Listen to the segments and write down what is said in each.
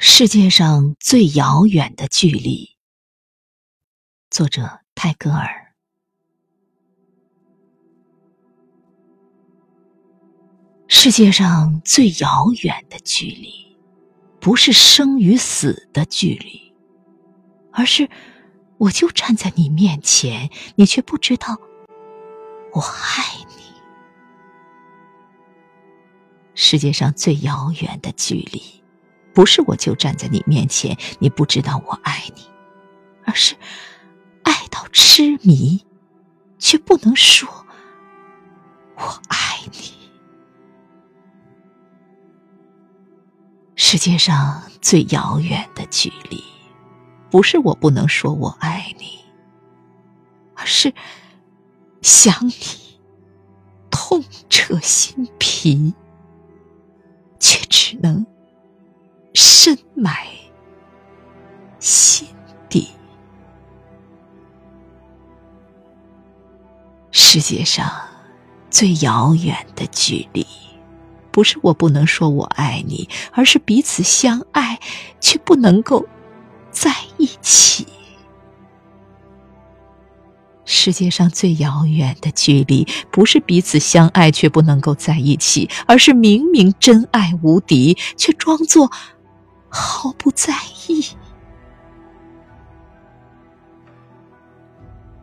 世界上最遥远的距离，作者泰戈尔。世界上最遥远的距离，不是生与死的距离，而是我就站在你面前，你却不知道我爱你。世界上最遥远的距离。不是我就站在你面前，你不知道我爱你，而是爱到痴迷，却不能说我爱你。世界上最遥远的距离，不是我不能说我爱你，而是想你痛彻心脾，却只能。世界上最遥远的距离，不是我不能说我爱你，而是彼此相爱却不能够在一起。世界上最遥远的距离，不是彼此相爱却不能够在一起，而是明明真爱无敌，却装作。毫不在意。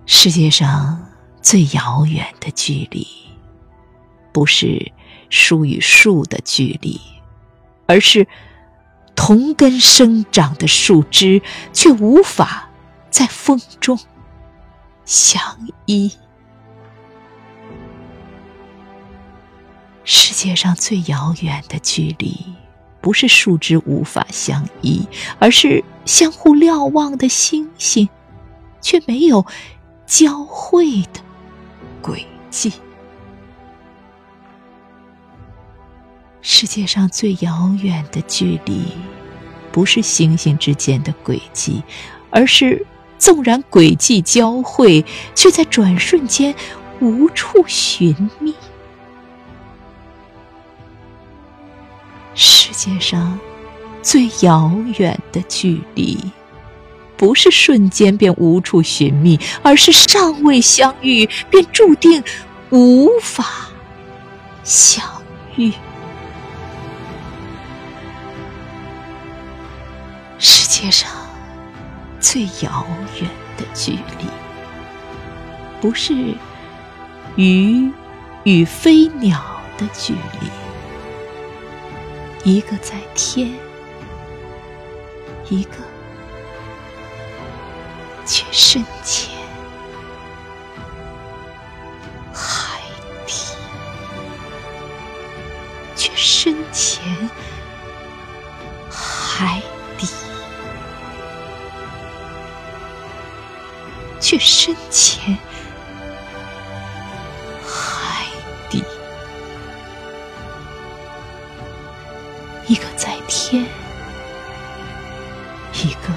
世界上最遥远的距离，不是树与树的距离，而是同根生长的树枝却无法在风中相依。世界上最遥远的距离。不是树枝无法相依，而是相互瞭望的星星，却没有交汇的轨迹。世界上最遥远的距离，不是星星之间的轨迹，而是纵然轨迹交汇，却在转瞬间无处寻觅。世界上最遥远的距离，不是瞬间便无处寻觅，而是尚未相遇便注定无法相遇。世界上最遥远的距离，不是鱼与飞鸟的距离。一个在天，一个深潜海底，却深潜海底，却深潜。一个在天，一个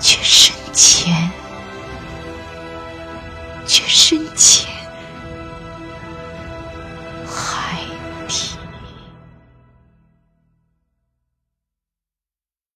却深浅却深情